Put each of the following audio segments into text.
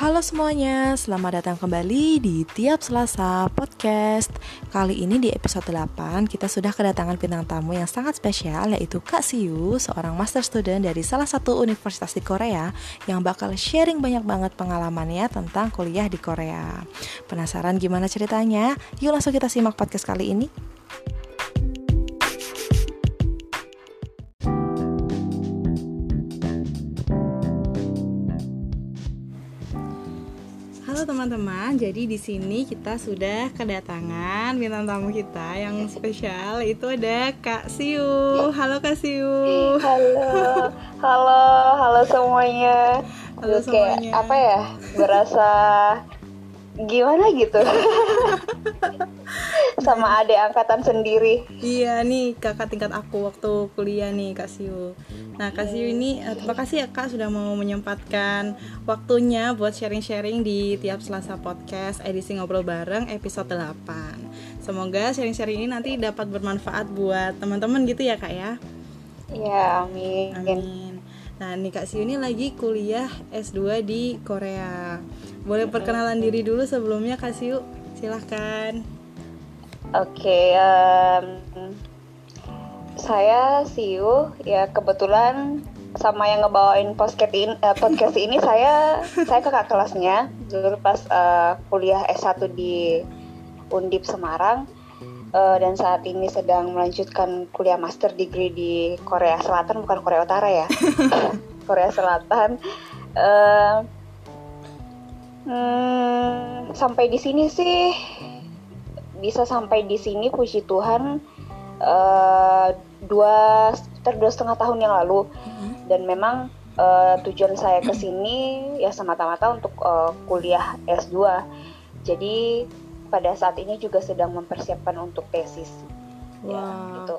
Halo semuanya, selamat datang kembali di Tiap Selasa Podcast. Kali ini di episode 8 kita sudah kedatangan bintang tamu yang sangat spesial Yaitu Kak Siu, seorang master student dari salah satu universitas di Korea Yang bakal sharing banyak banget pengalamannya tentang kuliah di Korea. Penasaran gimana ceritanya? Yuk langsung kita simak podcast kali ini Halo teman-teman, jadi di sini kita sudah kedatangan bintang tamu kita yang spesial itu ada Kak Siu. Halo Kak Siu. Halo, halo, halo semuanya. Halo semuanya. Kayak apa ya? Berasa gimana gitu. Sama adik angkatan sendiri. Iya nih kakak tingkat aku waktu kuliah nih Kak Siu. Nah Kak Siu ini eh, terima kasih ya Kak sudah mau menyempatkan waktunya buat sharing-sharing di tiap Selasa podcast edisi ngobrol bareng episode 8. Semoga sharing-sharing ini nanti dapat bermanfaat buat teman-teman gitu ya Kak ya. Ya, amin. Amin. Nah, nih Kak Siu ini lagi kuliah S2 di Korea. Boleh perkenalan diri dulu sebelumnya Kak Siu? Silahkan. Oke, em, saya Siu. Ya kebetulan sama yang ngebawain podcast ini, eh, podcast ini saya saya kakak kelasnya dulu pas eh, kuliah S1 di Undip Semarang Eh, dan saat ini sedang melanjutkan kuliah master degree di Korea Selatan bukan Korea Utara ya. Korea Selatan. Eh, hmm, sampai di sini sih bisa sampai di sini puji Tuhan. Eh, dua sekitar dua setengah tahun yang lalu. Dan memang eh, tujuan saya ke sini ya semata-mata untuk eh, kuliah S2 jadi pada saat ini juga sedang mempersiapkan untuk tesis ya Wah. gitu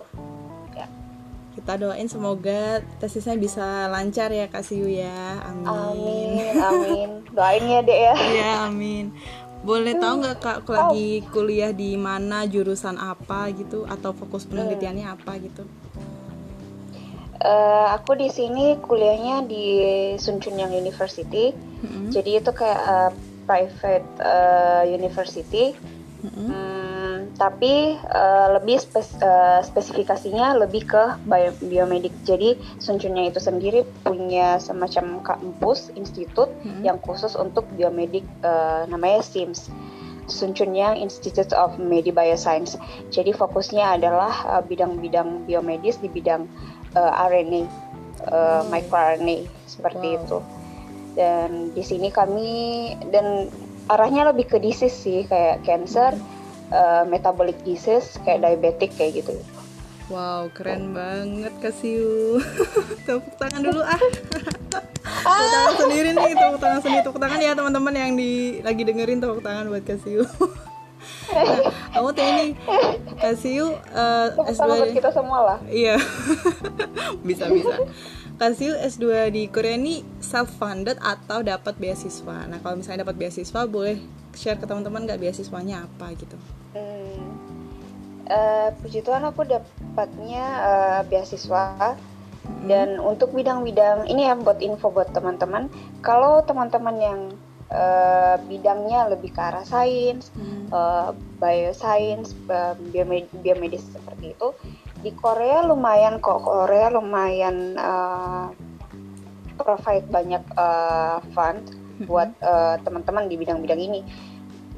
Kita doain semoga tesisnya bisa lancar ya Kak Siu ya. Amin. amin amin doain ya dek ya Iya, amin. Boleh tahu nggak Kak lagi kuliah di mana, jurusan apa gitu atau fokus penelitiannya apa gitu? Eh, aku di sini kuliahnya di Sunchunyang University Mm-mm. jadi itu kayak eh, private eh, university Mm-mm. Hmm, tapi eh, lebih spes- eh, spesifikasinya lebih ke bio- biomedik. Jadi Sunchunya itu sendiri punya semacam kampus institut Mm-mm. yang khusus untuk biomedik eh, namanya SIMS. Sunchunyang Institute of Medi Bioscience. Jadi fokusnya adalah bidang-bidang biomedis di bidang eh, RNA, eh, microRNA seperti Wow. itu. Dan di sini kami dan arahnya lebih ke disease sih kayak cancer, eh, metabolic disease kayak diabetic kayak gitu. Wow, keren banget Kak Siu. tepuk tangan dulu ah. tepuk tangan sendiri nih, tepuk tangan sendiri, tepuk tangan ya teman-teman yang di lagi dengerin tepuk tangan buat Kak Siu. nah, aku tuh ini Kak Siu eh, S2 kita semua lah. Iya. bisa bisa. Kak Siu S2 di Korea ini self funded atau dapat beasiswa. Nah, kalau misalnya dapat beasiswa boleh share ke teman-teman nggak beasiswanya apa gitu. Hmm. Eh, puji Tuhan aku dapatnya eh, beasiswa dan untuk bidang-bidang ini ya buat info buat teman-teman. Kalau teman-teman yang eh, bidangnya lebih ke arah sains, Hmm. eh, bioscience, biomedis, biomedis seperti itu di Korea lumayan kok Korea lumayan eh, provide banyak eh, fund buat eh, teman-teman di bidang-bidang ini.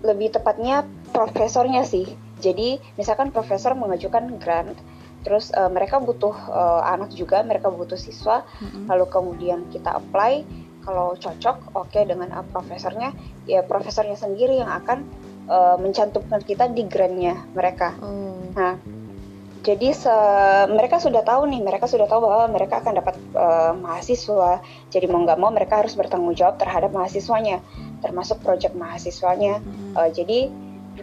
Lebih tepatnya profesornya sih. Jadi misalkan profesor mengajukan grant, terus eh, mereka butuh eh, anak juga, mereka butuh siswa, Mm-mm. lalu kemudian kita apply, kalau cocok oke dengan uh, profesornya, ya profesornya sendiri yang akan uh, mencantumkan kita di grantnya mereka. Oh. Nah, jadi se- mereka sudah tahu nih, mereka sudah tahu bahwa mereka akan dapat uh, mahasiswa. Jadi mau nggak mau mereka harus bertanggung jawab terhadap mahasiswanya, termasuk proyek mahasiswanya. Mm-mm. Uh, jadi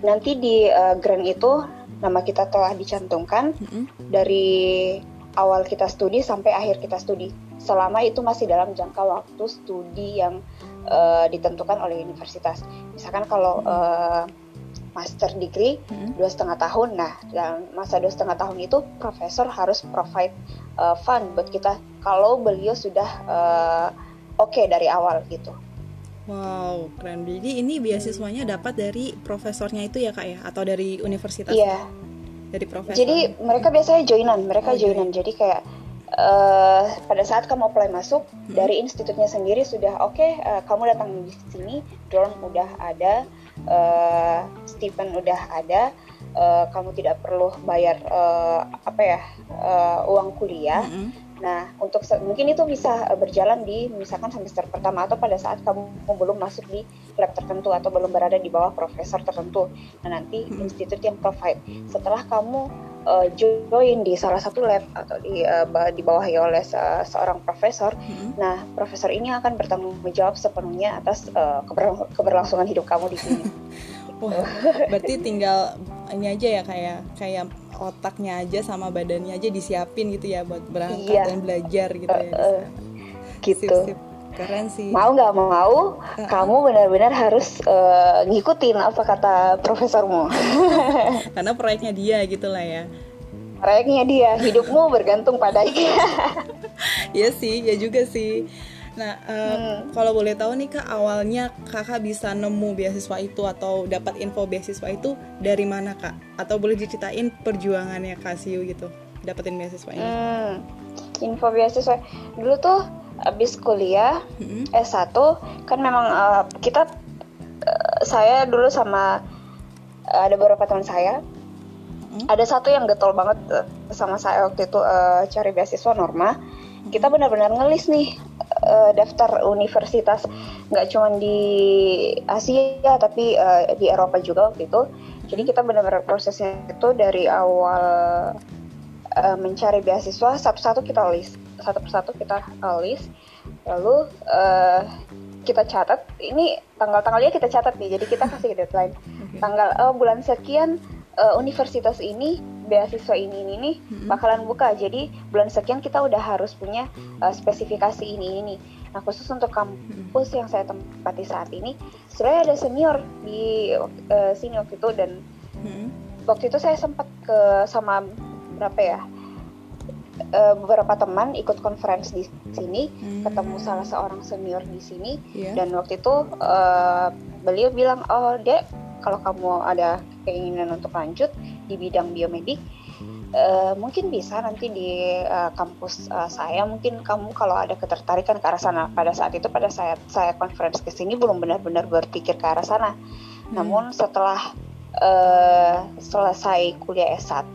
nanti di uh, grant itu nama kita telah dicantumkan Mm-mm. dari awal kita studi sampai akhir kita studi. Selama itu masih dalam jangka waktu studi yang eh, ditentukan oleh universitas. Misalkan kalau eh, master degree Mm-mm. dua setengah tahun, nah dalam masa dua setengah tahun itu profesor harus provide eh, fund buat kita kalau beliau sudah eh, oke dari awal gitu. Wow, keren. Jadi ini beasiswanya dapat dari profesornya itu ya kak ya, atau dari universitas? Iya. Dari profesor. Jadi mereka biasanya joinan, mereka Oh, joinan. Jadi kayak eh, pada saat kamu apply masuk dari institutnya sendiri sudah oke, eh, kamu datang di sini, dorm udah ada, eh, stipend udah ada, eh, kamu tidak perlu bayar eh, apa ya eh, uang kuliah. Mm-mm. Nah, untuk mungkin itu bisa uh, berjalan di misalkan semester pertama atau pada saat kamu belum masuk di lab tertentu atau belum berada di bawah profesor tertentu. Nah, nanti Hmm. institut yang provide. Setelah kamu uh, join di salah satu lab atau di uh, ba- dibawahi oleh se- seorang profesor, Mm-mm. nah profesor ini akan bertanggung jawab sepenuhnya atas uh, keber- keberlangsungan hidup kamu di sini. Wah, berarti tinggal ini aja ya kayak kayak otaknya aja sama badannya aja disiapin gitu ya buat berangkat Iya. dan belajar gitu ya. Uh, sana. gitu. Sip, sip. Keren sih. Mau nggak mau, kamu benar-benar harus uh, ngikutin apa kata profesormu. Karena proyeknya dia gitu lah ya. Proyeknya dia, hidupmu bergantung padanya. Iya sih, ya juga sih. Nah, eh, Hmm. kalau boleh tahu nih kak, awalnya kakak bisa nemu beasiswa itu atau dapat info beasiswa itu dari mana kak? Atau boleh diceritain perjuangannya kak Siu gitu, dapetin beasiswa ini? Hmm, info beasiswa dulu tuh abis kuliah Mm-mm. S1 kan memang uh, kita uh, saya dulu sama uh, ada beberapa teman saya Mm. ada satu yang getol banget uh, sama saya waktu itu uh, cari beasiswa Norma kita benar-benar ngelis nih uh, daftar universitas. Nggak cuma di Asia tapi uh, di Eropa juga waktu itu. Jadi kita benar-benar prosesnya itu dari awal uh, mencari beasiswa satu-satu kita list. Satu persatu kita uh, list. Lalu uh, kita catat. Ini tanggal-tanggalnya kita catat nih jadi kita kasih deadline. Tanggal oh, bulan sekian uh, universitas ini beasiswa ini ini nih Mm-mm. bakalan buka jadi bulan sekian kita udah harus punya uh, spesifikasi ini ini nah khusus untuk kampus yang saya tempati saat ini sebenarnya ada senior di uh, sini waktu itu dan Mm-mm. waktu itu saya sempat ke sama berapa ya eh, beberapa teman ikut conference di sini Hmm. ketemu salah seorang senior di sini Iya. dan waktu itu eh, beliau bilang oh dek kalau kamu ada keinginan untuk lanjut di bidang biomedik eh, mungkin bisa nanti di eh, kampus eh, saya mungkin kamu kalau ada ketertarikan ke arah sana pada saat itu pada saat saya conference ke sini belum benar-benar berpikir ke arah sana Hmm. namun setelah eh, selesai kuliah S1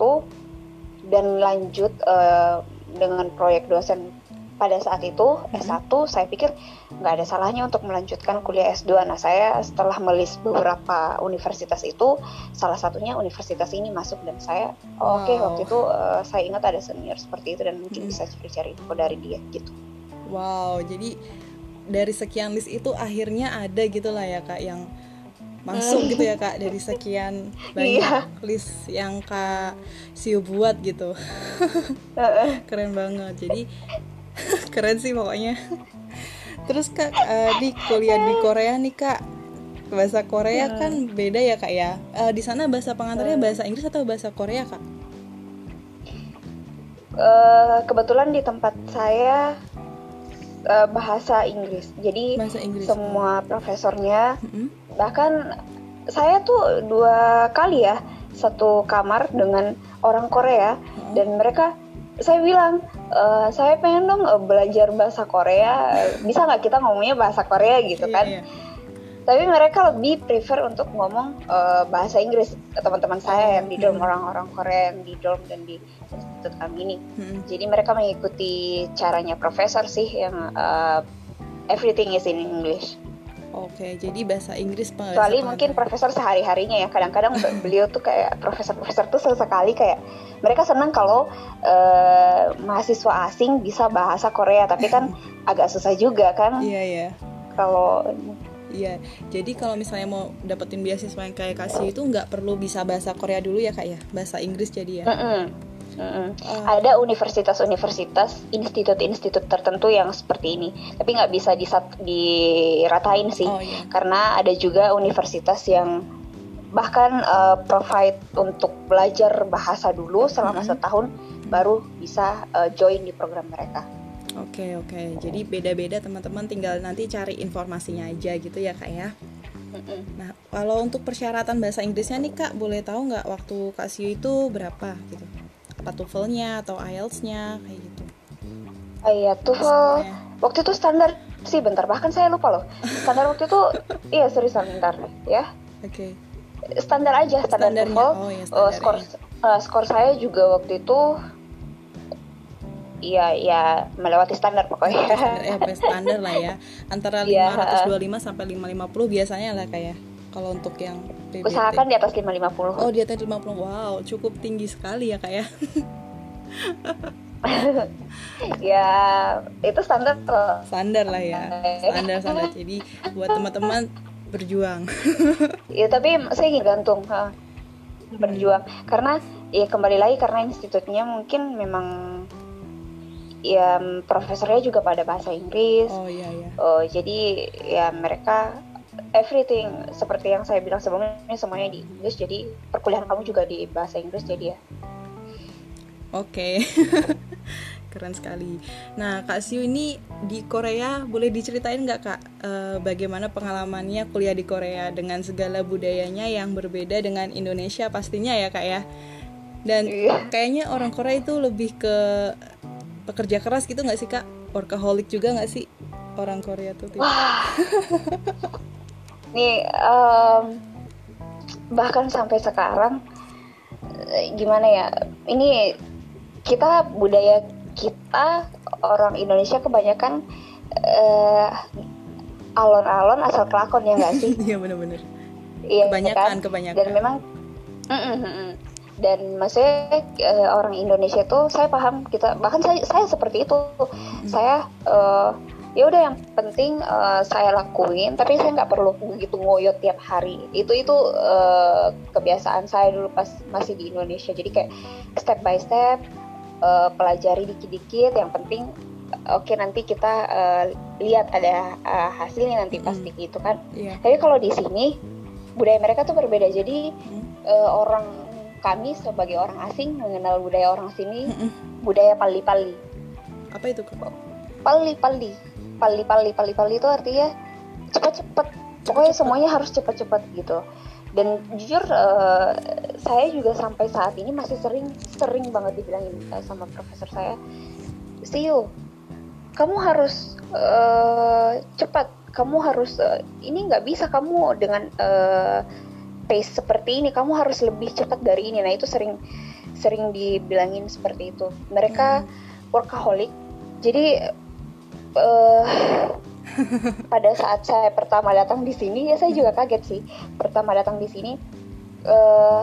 dan lanjut eh, dengan proyek dosen pada saat itu S1 saya pikir nggak ada salahnya untuk melanjutkan kuliah S2 nah saya setelah melis beberapa universitas itu salah satunya universitas ini masuk dan saya oh, oke Wow. waktu itu eh, saya ingat ada senior seperti itu dan mungkin Hmm. bisa cari-cari info dari dia gitu Wow, jadi dari sekian list itu akhirnya ada gitu lah ya kak yang masuk gitu ya kak dari sekian banyak Iya. list yang kak Siu buat gitu. Keren banget. Jadi keren sih pokoknya. Terus kak eh, di kuliah di Korea nih kak bahasa Korea kan beda ya kak ya. Eh, di sana bahasa pengantarnya bahasa Inggris atau bahasa Korea kak? Eh, kebetulan di tempat saya eh, bahasa Inggris jadi Bahasa Inggris. semua profesornya Mm-mm. bahkan saya tuh dua kali ya satu kamar dengan orang Korea dan mereka saya bilang "Eh, saya pengen dong eh, belajar bahasa Korea bisa nggak kita ngomongnya bahasa Korea gitu kan iya. tapi mereka lebih prefer untuk ngomong eh, bahasa Inggris teman-teman saya yang di dorm orang-orang Korea yang di dorm dan di institut kami ini Mm-mm. jadi mereka mengikuti caranya profesor sih yang uh, everything is in English. Oke, jadi bahasa Inggris bahasa Kecuali mungkin profesor sehari-harinya ya. Kadang-kadang beliau tuh kayak profesor-profesor tuh sesekali kayak mereka senang kalau uh, mahasiswa asing bisa bahasa Korea, tapi kan agak susah juga kan Iya iya. kalau Iya, jadi kalau misalnya mau dapetin beasiswa yang kayak kasih itu nggak perlu bisa bahasa Korea dulu ya kak ya, bahasa Inggris jadi ya. Mm-mm. Mm-mm. Ah. Ada universitas-universitas, institut-institut tertentu yang seperti ini, tapi nggak bisa disat- diratain sih. Oh iya. karena ada juga universitas yang bahkan uh, provide untuk belajar bahasa dulu selama Mhm. setahun baru bisa uh, join di program mereka. Oke oke, jadi beda-beda teman-teman tinggal nanti cari informasinya aja gitu ya kak ya. Nah kalau untuk persyaratan bahasa Inggrisnya nih kak boleh tahu nggak waktu kak Siu itu berapa gitu? Apa TOEFL-nya atau IELTS-nya kayak gitu? Oh iya, TOEFL waktu itu standar sih bentar bahkan saya lupa loh. Standar waktu itu iya seriusan bentar ya. Oke. Standar aja standar Standarnya, TOEFL. oh iya, standarnya. skor eh, skor saya juga waktu itu Iya, ya melewati standar pokoknya. Standar, apa standar lah ya antara Iya, 525 sampai 550 biasanya lah kayak kalau untuk yang PBT. Usahakan di atas 550. Oh di atas 50 wow cukup tinggi sekali ya kak ya ya, itu standar kok. standar lah ya standar standar jadi buat teman-teman berjuang Ya, tapi saya ingin gantung ha. berjuang karena ya kembali lagi karena institutnya mungkin memang ya profesornya juga pada bahasa Inggris. oh iya iya Oh, jadi ya mereka everything. Seperti yang saya bilang sebelumnya semuanya di Inggris jadi perkuliahan kamu juga di bahasa Inggris jadi ya. Oke. Keren sekali. Nah kak Siu ini di Korea boleh diceritain nggak kak eh, bagaimana pengalamannya kuliah di Korea dengan segala budayanya yang berbeda dengan Indonesia pastinya ya kak ya? Dan Iya. kayaknya orang Korea itu lebih ke pekerja keras gitu nggak sih kak? Workaholic juga nggak sih orang Korea tuh tipe- nih em, bahkan sampai sekarang eh, gimana ya ini kita budaya kita orang Indonesia kebanyakan eh, alon-alon asal kelakon ya nggak sih Iya bener-bener Iya Kebanyakan, kan? kebanyakan. Dan memang Mm-mm, mm-mm. dan maksudnya eh, orang Indonesia tuh saya paham kita bahkan saya saya seperti itu. Saya eh, ya udah yang penting eh, saya lakuin tapi saya nggak perlu gitu ngoyot tiap hari. Itu itu eh, kebiasaan saya dulu pas masih di Indonesia. Jadi kayak step by step eh, pelajari dikit-dikit yang penting oke nanti kita eh, lihat ada eh, hasilnya nanti pasti gitu kan. Iya Tapi kalau di sini budaya mereka tuh berbeda. Jadi Hmm. eh, orang kami sebagai orang asing mengenal budaya orang sini Mm-mm. budaya pali-pali. apa itu kak Pali-pali. Pali-pali pali-pali itu artinya cepat-cepat. Pokoknya semuanya harus cepat-cepat gitu. Dan jujur eh, saya juga sampai saat ini masih sering sering banget dibilangin eh, sama profesor saya, Siu, kamu harus eh, cepat, kamu harus eh, ini nggak bisa kamu dengan eh, pace seperti ini, kamu harus lebih cepat dari ini. Nah itu sering sering dibilangin seperti itu. Mereka workaholic, jadi eh, pada saat saya pertama datang di sini ya saya juga kaget sih. Pertama datang di sini eh,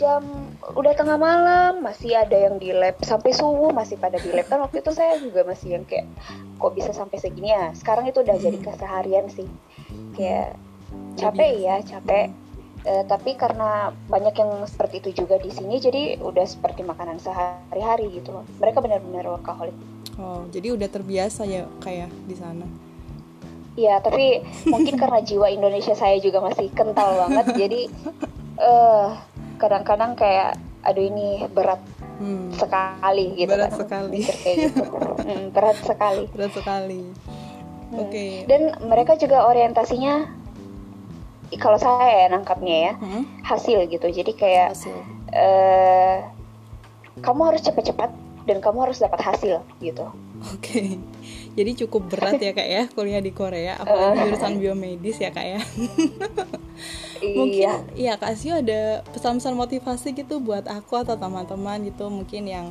jam udah tengah malam masih ada yang di lab sampai subuh masih pada di lab kan waktu itu saya juga masih yang kayak kok bisa sampai segini ya. Sekarang itu udah jadi keseharian sih. Kayak capek ya capek. Eh, tapi karena banyak yang seperti itu juga di sini jadi udah seperti makanan sehari-hari gitu loh. Mereka benar-benar workaholic. Oh jadi udah terbiasa ya kayak di sana Iya, tapi mungkin karena jiwa Indonesia saya juga masih kental banget, jadi eh kadang-kadang kayak, aduh ini berat hmm. sekali gitu Berat kan, sekali. kayak gitu, Hmm, berat sekali. berat sekali Hmm. oke Dan mereka juga orientasinya, kalau saya ya nangkapnya ya Hmm? hasil gitu, jadi kayak hasil eh kamu harus cepat-cepat dan kamu harus dapat hasil gitu. Oke, jadi cukup berat ya kak ya kuliah di Korea, apalagi jurusan biomedis ya kak ya. Mungkin Iya. ya kak Sio ada pesan-pesan motivasi gitu buat aku atau teman-teman gitu mungkin yang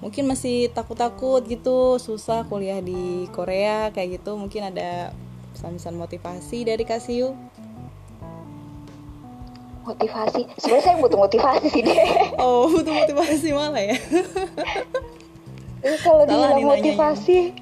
mungkin masih takut-takut gitu susah kuliah di Korea kayak gitu mungkin ada pesan-pesan motivasi dari kak Sio. Motivasi, sebenarnya saya butuh motivasi sih deh. Oh butuh motivasi malah ya. Ini kalau dibilang motivasi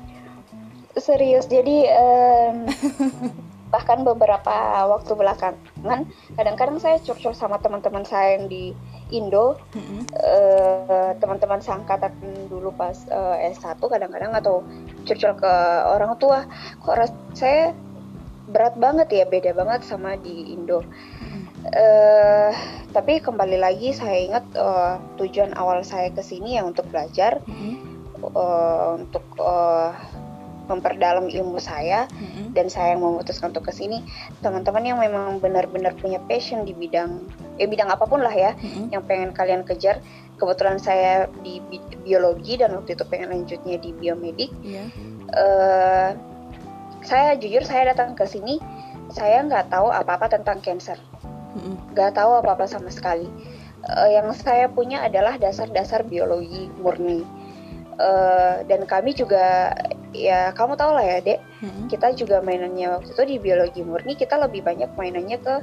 serius. Jadi em, bahkan beberapa waktu belakangan, kadang-kadang saya curcol sama teman-teman saya yang di Indo, Mm-mm. eh, teman-teman seangkatan dulu pas eh, S1 kadang-kadang atau curcol ke orang tua, kok ras- saya berat banget ya, beda banget sama di Indo. Eh tapi kembali lagi saya ingat eh, tujuan awal saya ke sini ya untuk belajar Mm-mm. uh, untuk uh, memperdalam ilmu saya mm-hmm. dan saya yang memutuskan untuk ke sini teman-teman yang memang benar-benar punya passion di bidang eh bidang apa pun lah ya mm-hmm. yang pengen kalian kejar kebetulan saya di bi biologi dan waktu itu pengen lanjutnya di biomedik yeah. Iya. uh, saya jujur saya datang ke sini saya nggak tahu apa-apa tentang cancer nggak tahu apa-apa sama sekali. Uh, yang saya punya adalah dasar-dasar biologi murni. Uh, dan kami juga ya kamu tahu lah ya dek. Hmm. kita juga mainannya waktu itu di biologi murni kita lebih banyak mainannya ke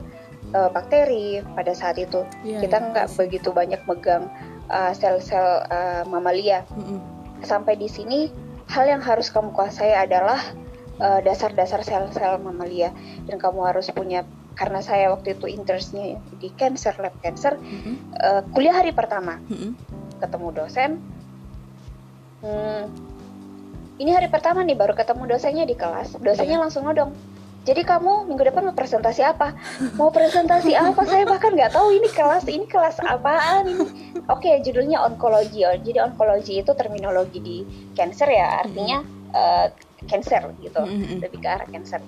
uh, bakteri pada saat itu. Yeah, kita iya, nggak yeah, begitu banyak megang sel-sel uh, uh, mamalia. Hmm. sampai di sini hal yang harus kamu kuasai adalah dasar-dasar uh, sel-sel mamalia. Dan kamu harus punya karena saya waktu itu interestnya di cancer lab cancer mm-hmm. uh, kuliah hari pertama. Mm-hmm. ketemu dosen. Hmm, ini hari pertama nih baru ketemu dosennya di kelas. Dosennya langsung nodong. Jadi kamu minggu depan mau presentasi apa? Mau presentasi apa? Saya bahkan nggak tahu ini kelas ini kelas apaan ini. Oke okay, judulnya onkologi. Jadi onkologi itu terminologi di cancer ya artinya uh, cancer gitu. Mm-hmm. lebih ke arah cancer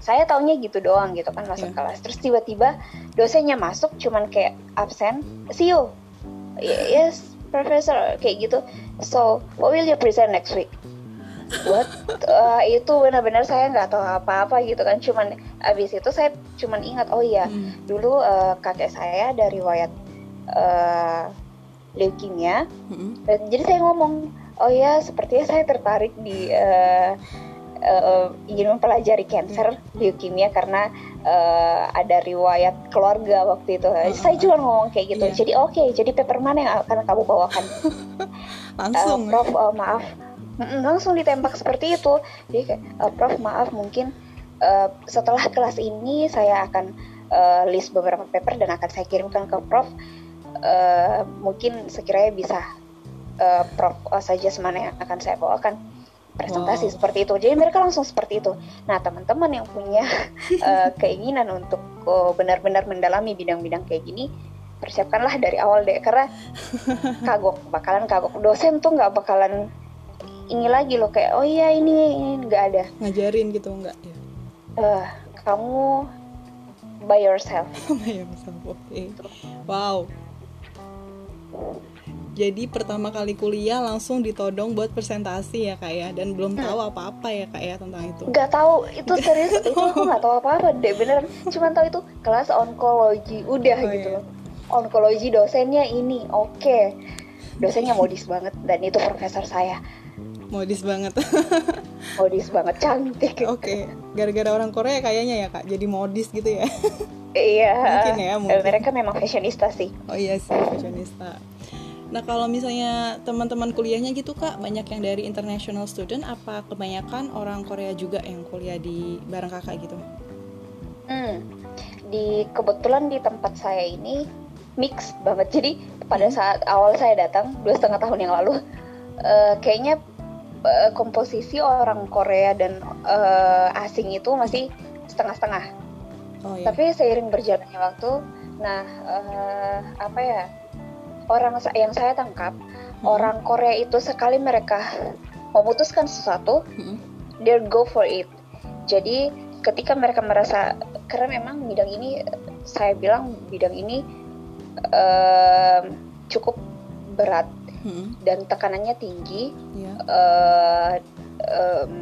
saya taunya gitu doang gitu kan masuk yeah. kelas. Terus tiba-tiba dosennya masuk cuman kayak absen see you. Yes professor kayak gitu. So what will you present next week? Buat uh, itu benar-benar saya nggak tahu apa-apa gitu kan. Cuman abis itu saya cuman ingat oh iya hmm. dulu uh, kakek saya dari riwayat uh, leukemia. Hmm. jadi saya ngomong oh ya sepertinya saya tertarik di uh, uh, ingin mempelajari cancer leukemia karena uh, ada riwayat keluarga waktu itu. Uh, saya cuma ngomong kayak gitu. Yeah. Jadi oke, okay, jadi paper mana yang akan kamu bawakan? Langsung. Uh, Prof, uh, maaf langsung ditembak seperti itu jadi kayak uh, prof maaf mungkin uh, setelah kelas ini saya akan uh, list beberapa paper dan akan saya kirimkan ke prof uh, mungkin sekiranya bisa uh, prof uh, saja semana yang akan saya bawakan presentasi wow. seperti itu. Jadi mereka langsung seperti itu. Nah teman-teman yang punya uh, keinginan untuk uh, benar-benar mendalami bidang-bidang kayak gini persiapkanlah dari awal deh. Karena kagok bakalan kagok. Dosen tuh nggak bakalan ini lagi loh kayak oh iya ini nggak ada. Ngajarin gitu nggak ya? Uh, kamu by yourself. By yourself oke. Okay. Gitu. wow jadi pertama kali kuliah langsung ditodong buat presentasi ya kak ya. Dan belum hmm. tahu apa-apa ya kak ya tentang itu. Nggak tahu. Itu serius? itu aku nggak tahu apa-apa deh bener cuma tahu itu kelas onkologi. Udah oh, gitu iya. loh. Onkologi dosennya ini. Oke. Okay. dosennya modis banget. Dan itu profesor saya. Modis banget. Modis banget. Cantik. Oke. Okay. gara-gara orang Korea kayaknya ya kak. Jadi modis gitu ya. Iya. Mungkin ya mungkin. mereka memang fashionista sih. Oh iya sih fashionista Nah kalau misalnya teman-teman kuliahnya gitu kak banyak yang dari international student apa kebanyakan orang Korea juga yang kuliah di bareng kakak gitu? Hmm, di kebetulan di tempat saya ini mix banget. Jadi pada hmm. saat awal saya datang dua setengah tahun yang lalu, uh, kayaknya uh, komposisi orang Korea dan uh, asing itu masih setengah-setengah. Oh, iya. Tapi seiring berjalannya waktu, nah uh, apa ya orang yang saya tangkap hmm. orang Korea itu sekali mereka memutuskan sesuatu, hmm. they go for it. Jadi ketika mereka merasa karena memang bidang ini saya bilang bidang ini uh, cukup berat hmm. dan tekanannya tinggi yeah. uh, um,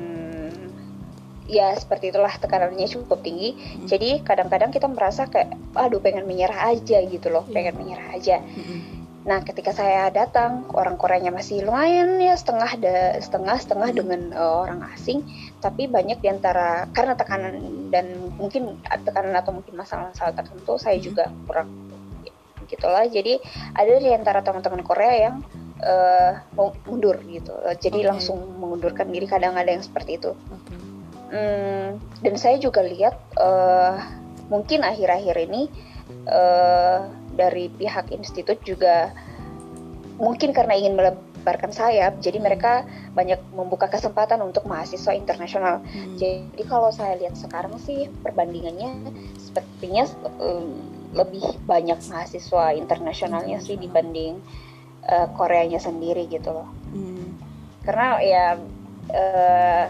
ya seperti itulah tekanannya cukup tinggi hmm. jadi kadang-kadang kita merasa kayak aduh pengen menyerah aja gitu loh yeah. pengen menyerah aja hmm. Nah, ketika saya datang, orang Koreanya masih lumayan ya setengah da, setengah setengah dengan uh, orang asing, tapi banyak di antara karena tekanan dan mungkin tekanan atau mungkin masalah-masalah tertentu saya hmm. juga kurang gitulah. Jadi ada di antara teman-teman Korea yang uh, mundur gitu jadi okay. langsung mengundurkan diri kadang ada yang seperti itu okay. hmm, dan saya juga lihat uh, mungkin akhir-akhir ini uh, dari pihak institut juga mungkin karena ingin melebarkan sayap jadi mereka banyak membuka kesempatan untuk mahasiswa internasional hmm. jadi kalau saya lihat sekarang sih perbandingannya sepertinya um, lebih banyak mahasiswa internasionalnya sih dibanding uh, Koreanya sendiri gitu loh. Hmm. karena ya uh,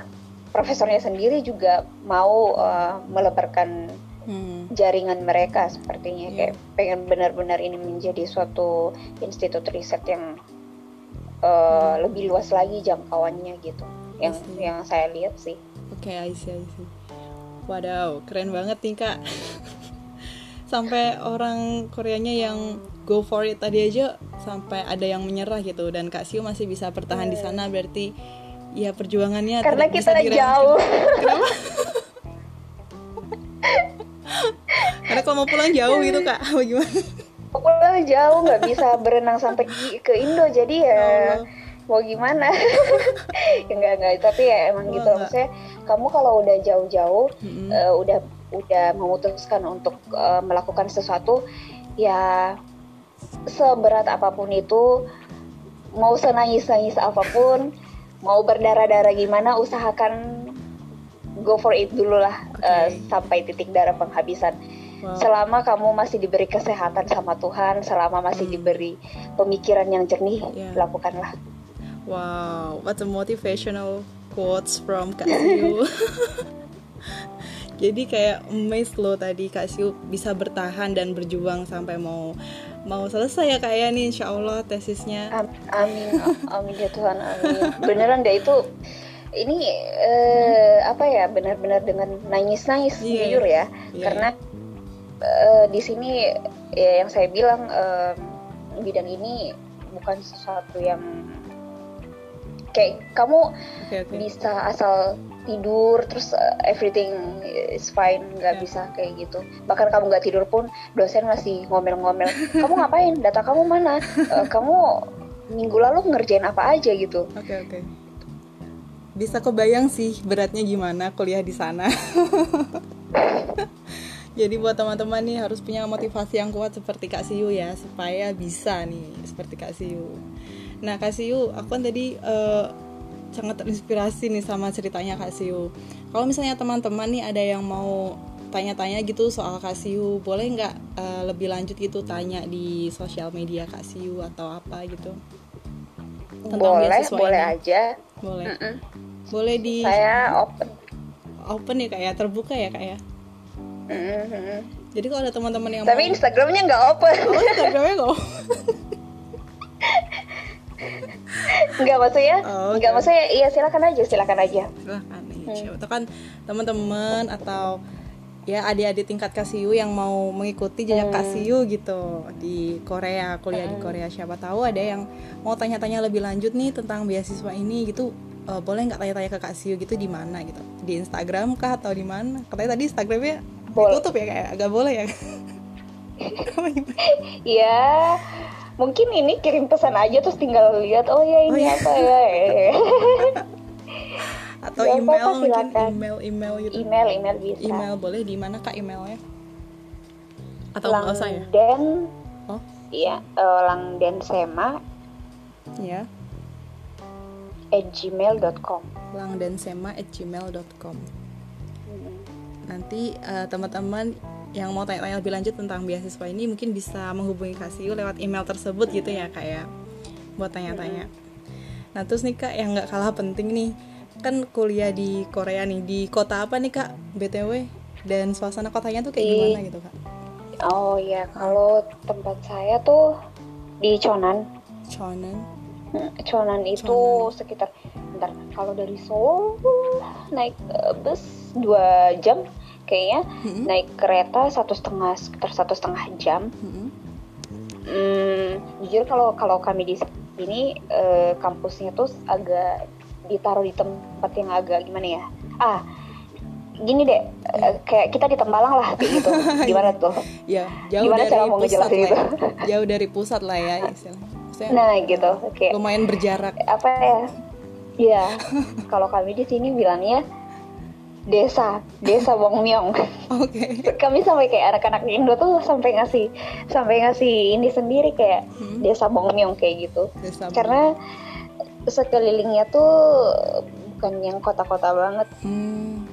profesornya sendiri juga mau uh, melebarkan hmm. Jaringan mereka sepertinya yeah. kayak pengen benar-benar ini menjadi suatu institut riset yang uh, hmm. lebih luas lagi jangkauannya gitu yang yang saya lihat sih. Oke, okay, I see, I see. Wadaw, keren banget nih kak. sampai orang Koreanya yang go for it tadi aja sampai ada yang menyerah gitu dan Kak Siu masih bisa bertahan di sana berarti ya perjuangannya karena kita bisa jauh kenapa karena kalau mau pulang jauh gitu kak bagaimana pulang jauh nggak bisa berenang sampai ke Indo jadi ya oh, mau gimana ya enggak enggak tapi ya emang oh, gitu enggak. maksudnya kamu kalau udah jauh-jauh mm-hmm. uh, udah udah memutuskan untuk uh, melakukan sesuatu ya seberat apa pun itu mau senangis-nangis apa pun mau berdarah-darah gimana usahakan go for it dulu lah okay. uh, eh, sampai titik darah penghabisan wow. selama kamu masih diberi kesehatan sama Tuhan selama masih hmm. diberi pemikiran yang jernih yeah. lakukanlah wow what a motivational quotes from Kak Siu jadi kayak amazed lo tadi Kak Siu bisa bertahan dan berjuang sampai mau mau selesai ya kak ya nih insya Allah tesisnya amin amin ya Tuhan amin beneran deh itu ini uh, apa ya benar-benar dengan nangis-nangis yeah. jujur ya yeah. karena uh, di sini ya yang saya bilang uh, bidang ini bukan sesuatu yang kayak kamu okay, okay. bisa asal tidur terus uh, everything is fine nggak yeah. bisa kayak gitu bahkan kamu nggak tidur pun dosen masih ngomel-ngomel kamu ngapain data kamu mana uh, kamu minggu lalu ngerjain apa aja gitu oke okay, oke okay. bisa kebayang sih beratnya gimana kuliah di sana jadi buat teman-teman nih harus punya motivasi yang kuat seperti Kak Siu ya supaya bisa nih seperti Kak Siu nah Kak Siu aku kan tadi uh, sangat terinspirasi nih sama ceritanya Kak Siu. Kalau misalnya teman-teman nih ada yang mau tanya-tanya gitu soal Kak Siu, boleh nggak uh, lebih lanjut gitu tanya di sosial media Kak Siu atau apa gitu? Tentang boleh, boleh ini. aja. Boleh. Mm -mm. Boleh di. Saya open. Open ya kak ya, terbuka ya kak ya. Mm -hmm. Jadi kalau ada teman-teman yang tapi mau... Instagramnya nggak open. Oh Instagramnya nggak Enggak maksudnya, oh, okay. enggak maksudnya, iya silakan aja, silakan aja. Silakan hmm. siapa kan teman-teman atau ya adik-adik tingkat Kasiu yang mau mengikuti jejak hmm. Kasiu gitu di Korea, kuliah hmm. di Korea. Siapa tahu ada yang mau tanya-tanya lebih lanjut nih tentang beasiswa ini gitu. Uh, boleh nggak tanya-tanya ke Kasiu gitu di mana gitu? Di Instagram kah atau di mana? Katanya tadi Instagramnya boleh. ditutup ya kayak agak boleh ya. Iya. Mungkin ini kirim pesan aja terus tinggal lihat oh ya ini oh, iya. apa ya? Atau ya, email apa, mungkin email email gitu. Email email bisa. Email boleh di mana kak emailnya? Atau nggak usah ya? Oh. Iya uh, langden sema ya at gmail.com langdensema at gmail.com. nanti uh, teman-teman yang mau tanya-tanya lebih lanjut tentang beasiswa ini mungkin bisa menghubungi Kasiu lewat email tersebut gitu ya kak ya buat tanya-tanya. Nah terus nih kak yang nggak kalah penting nih kan kuliah di Korea nih di kota apa nih kak btw dan suasana kotanya tuh kayak di, gimana gitu kak? Oh ya kalau tempat saya tuh di Chonan. Chonan. Hmm, Chonan itu Chonan. sekitar bentar kalau dari Seoul naik uh, bus dua jam kayaknya. Hmm. naik kereta satu setengah sekitar satu setengah jam. Hmm. Hmm, jujur kalau kalau kami di sini eh, kampusnya tuh agak ditaruh di tempat yang agak gimana ya? Ah gini deh uh, kayak kita di Tembalang lah kayak gitu. Gimana tuh? Ya jauh gimana dari cara mau ngejelasin itu? Jauh dari pusat lah ya istilahnya. Nah gitu oke. okay. lumayan berjarak. Apa ya ya kalau kami di sini bilangnya desa desa Wongmyong. Oke. Okay. Kami sampai kayak anak-anak Indo tuh sampai ngasih sampai ngasih ini sendiri kayak hmm. desa Wongmyong kayak gitu. Desa Karena sekelilingnya tuh bukan yang kota-kota banget. Hmm.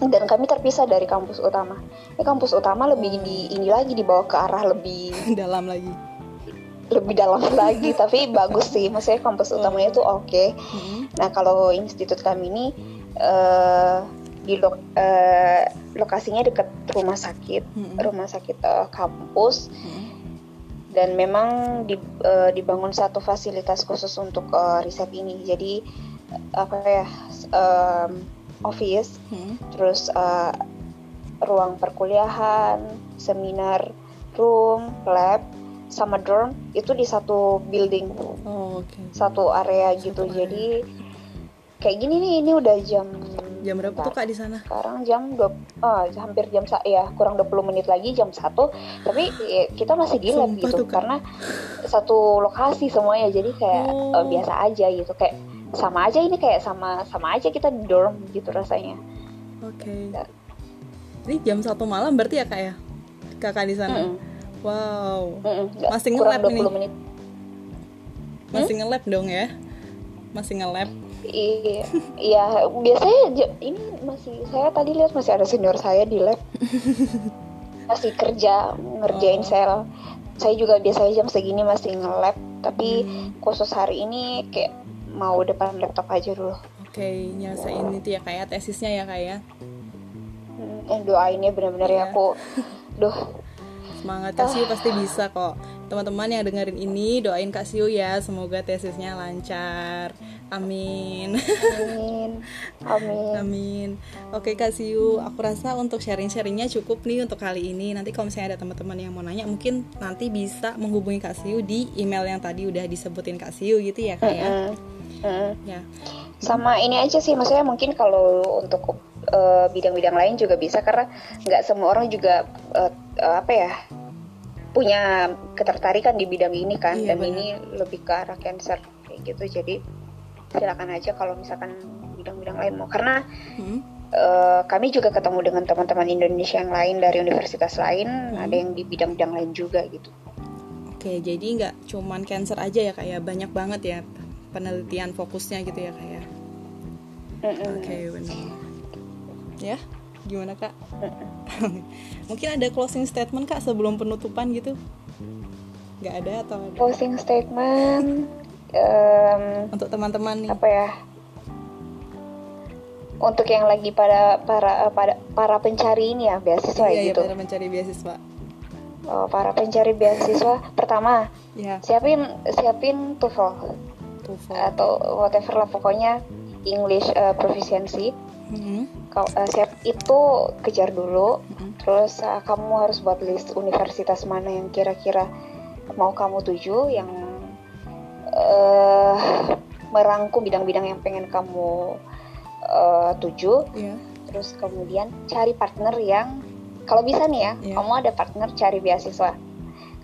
Dan kami terpisah dari kampus utama. Ini kampus utama lebih di ini lagi dibawa ke arah lebih dalam lagi. Lebih dalam lagi tapi bagus sih maksudnya kampus utamanya tuh oke Mm-mm. nah kalau institut kami ini eh, di lo- eh, lokasinya dekat rumah sakit Mm-mm. rumah sakit eh, kampus Mm-mm. dan memang di- eh, dibangun satu fasilitas khusus untuk eh, riset ini jadi apa ya em, office Mm-mm. terus eh, ruang perkuliahan seminar room lab sama dorm itu di satu building Oh, oke. satu area gitu area. jadi kayak gini nih ini udah jam Jam berapa tuh bentar. Kak di sana? sekarang jam dua ah, hampir jam sa ya kurang 20 menit lagi jam satu tapi ya, kita masih di lab Sumpah gitu tuh, karena satu lokasi semuanya jadi kayak Oh. eh, biasa aja gitu kayak sama aja ini kayak sama sama aja kita di dorm gitu rasanya Oke. Ya. Ini jam satu malam berarti ya Kak ya? Kakak di sana. Mm-mm. Wow. Mm-mm, nggak, Masih kurang nge-lab 20 ini? menit Masih nge-lab dong ya? Masih nge-lab. Iya, iya biasanya ini masih saya tadi lihat masih ada senior saya di lab masih kerja ngerjain Oh. sel. Saya juga biasanya jam segini masih nge-lab, tapi Hmm. khusus hari ini kayak mau depan laptop aja dulu. Oke, nyelesain itu ya kayak tesisnya ya kayak. Hmm, eh, ya bener-bener ya Iya. aku, duh Semangat Kak Siu pasti bisa kok. Teman-teman yang dengerin ini doain Kak Siu ya, semoga tesisnya lancar. Amin. amin, amin. Amin. Oke Kak Siu, aku rasa untuk sharing-sharingnya cukup nih untuk kali ini. Nanti kalau misalnya ada teman-teman yang mau nanya, mungkin nanti bisa menghubungi Kak Siu di email yang tadi udah disebutin Kak Siu gitu ya Kak ya. Mm-mm, mm-mm. Ya. sama ini aja sih maksudnya mungkin kalau untuk eh, bidang-bidang lain juga bisa karena nggak semua orang juga eh, eh, apa ya punya ketertarikan di bidang ini kan Iya, dan benar. ini lebih ke arah cancer kayak gitu jadi silakan aja kalau misalkan bidang-bidang lain mau karena Hmm. eh, kami juga ketemu dengan teman-teman Indonesia yang lain dari universitas lain Hmm. ada yang di bidang-bidang lain juga gitu Oke, jadi nggak cuman cancer aja ya kayak banyak banget ya penelitian fokusnya gitu ya kayak. Mm-mm. Oke, benar. Ya, gimana kak? Mungkin ada closing statement kak sebelum penutupan gitu? Nggak ada atau ada? closing statement em, Untuk teman-teman nih. apa ya untuk yang lagi pada para pada para pencari ini ya beasiswa Iya, iya, gitu para mencari beasiswa. Oh, para pencari beasiswa pertama Ya, siapin siapin TOEFL TOEFL. atau whatever lah pokoknya English eh, proficiency Mhm, Kau, eh, siap itu kejar dulu mhm. terus eh, kamu harus buat list universitas mana yang kira-kira mau kamu tuju yang eh merangkum bidang-bidang yang pengen kamu eh, tuju Iya. terus kemudian cari partner yang kalau bisa nih ya Iya. kamu ada partner cari beasiswa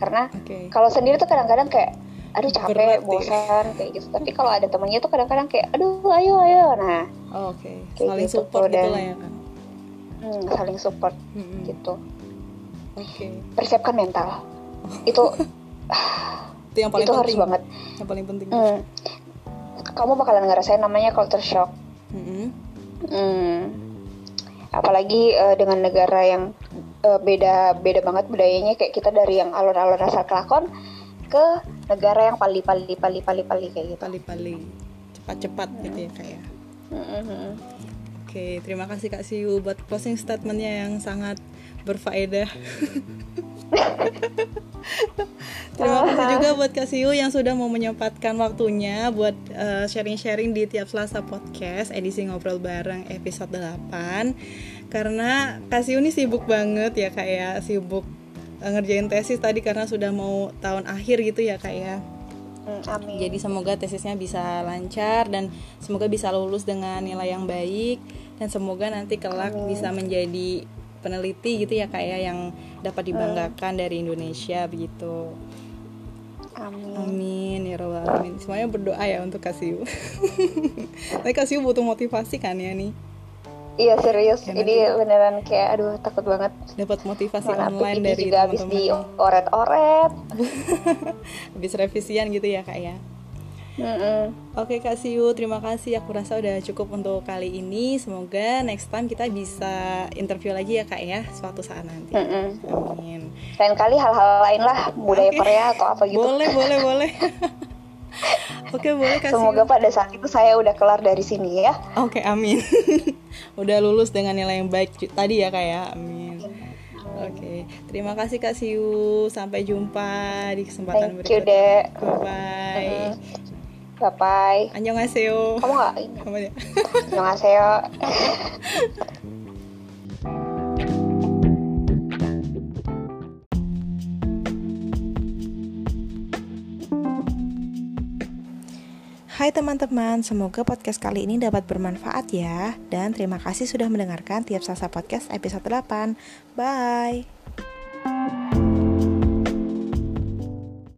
karena Oke. kalau sendiri tuh kadang-kadang kayak aduh capek ya. bosan kayak gitu tapi kalau ada temennya tuh kadang-kadang kayak aduh ayo ayo nah Oh, Oke. Kayak Saling gitu support gitu lah ya kak. hmm, saling support Mhm. gitu Oke. persiapkan mental itu Itu yang paling itu harus penting. banget Yang paling penting. Hmm. kamu bakalan ngerasain namanya culture shock Mhm. Hmm. apalagi eh, dengan negara yang eh, beda beda banget budayanya kayak kita dari yang alon-alon asal kelakon ke negara yang pali pali pali pali pali kayak gitu Pali-pali. Cepat-cepat gitu ya kak ya. Mm-mm. Oke, terima kasih Kak Siu buat closing statementnya yang sangat berfaedah. terima kasih juga buat Kak Siu yang sudah mau menyempatkan waktunya buat eh, sharing-sharing di tiap Selasa podcast edisi ngobrol bareng episode 8. Karena Kak Siu ini sibuk banget ya Kak ya, sibuk eh, ngerjain tesis tadi karena sudah mau tahun akhir gitu ya Kak ya. Hmm, amin Jadi semoga tesisnya bisa lancar dan semoga bisa lulus dengan nilai yang baik dan semoga nanti kelak Amin. bisa menjadi peneliti gitu ya kayak yang dapat dibanggakan dari Indonesia begitu. amin Amin ya robbal alamin. Semuanya berdoa ya untuk Kasiu. Tapi Kasiu butuh motivasi kan ya nih. Iya serius Ya, ini beneran kayak aduh takut banget Dapat motivasi mana online dari juga habis teman-teman. di oret-oret habis revisian gitu ya kak ya Mm-mm. Oke Kak Siu, terima kasih. Aku rasa udah cukup untuk kali ini. Semoga next time kita bisa interview lagi ya Kak ya, suatu saat nanti. Mm-mm. Amin. Lain kali hal-hal lain lah, budaya okay. Korea atau apa gitu. Boleh, boleh, boleh. Oke, boleh kasih. Semoga pada saat itu saya udah kelar dari sini ya. Oke, amin. udah lulus dengan nilai yang baik tadi ya Kak ya. Amin. Oke, terima kasih Kak Siu. Sampai jumpa di kesempatan Thank berikutnya. Thank you, Dek. Bye bye. Uh-huh. Bye bye. Annyeonghaseyo. Kamu nggak? Kamu ya. Annyeonghaseyo. Hai teman-teman, semoga podcast kali ini dapat bermanfaat ya. Dan terima kasih sudah mendengarkan Tiap Sasa Podcast episode 8. Bye.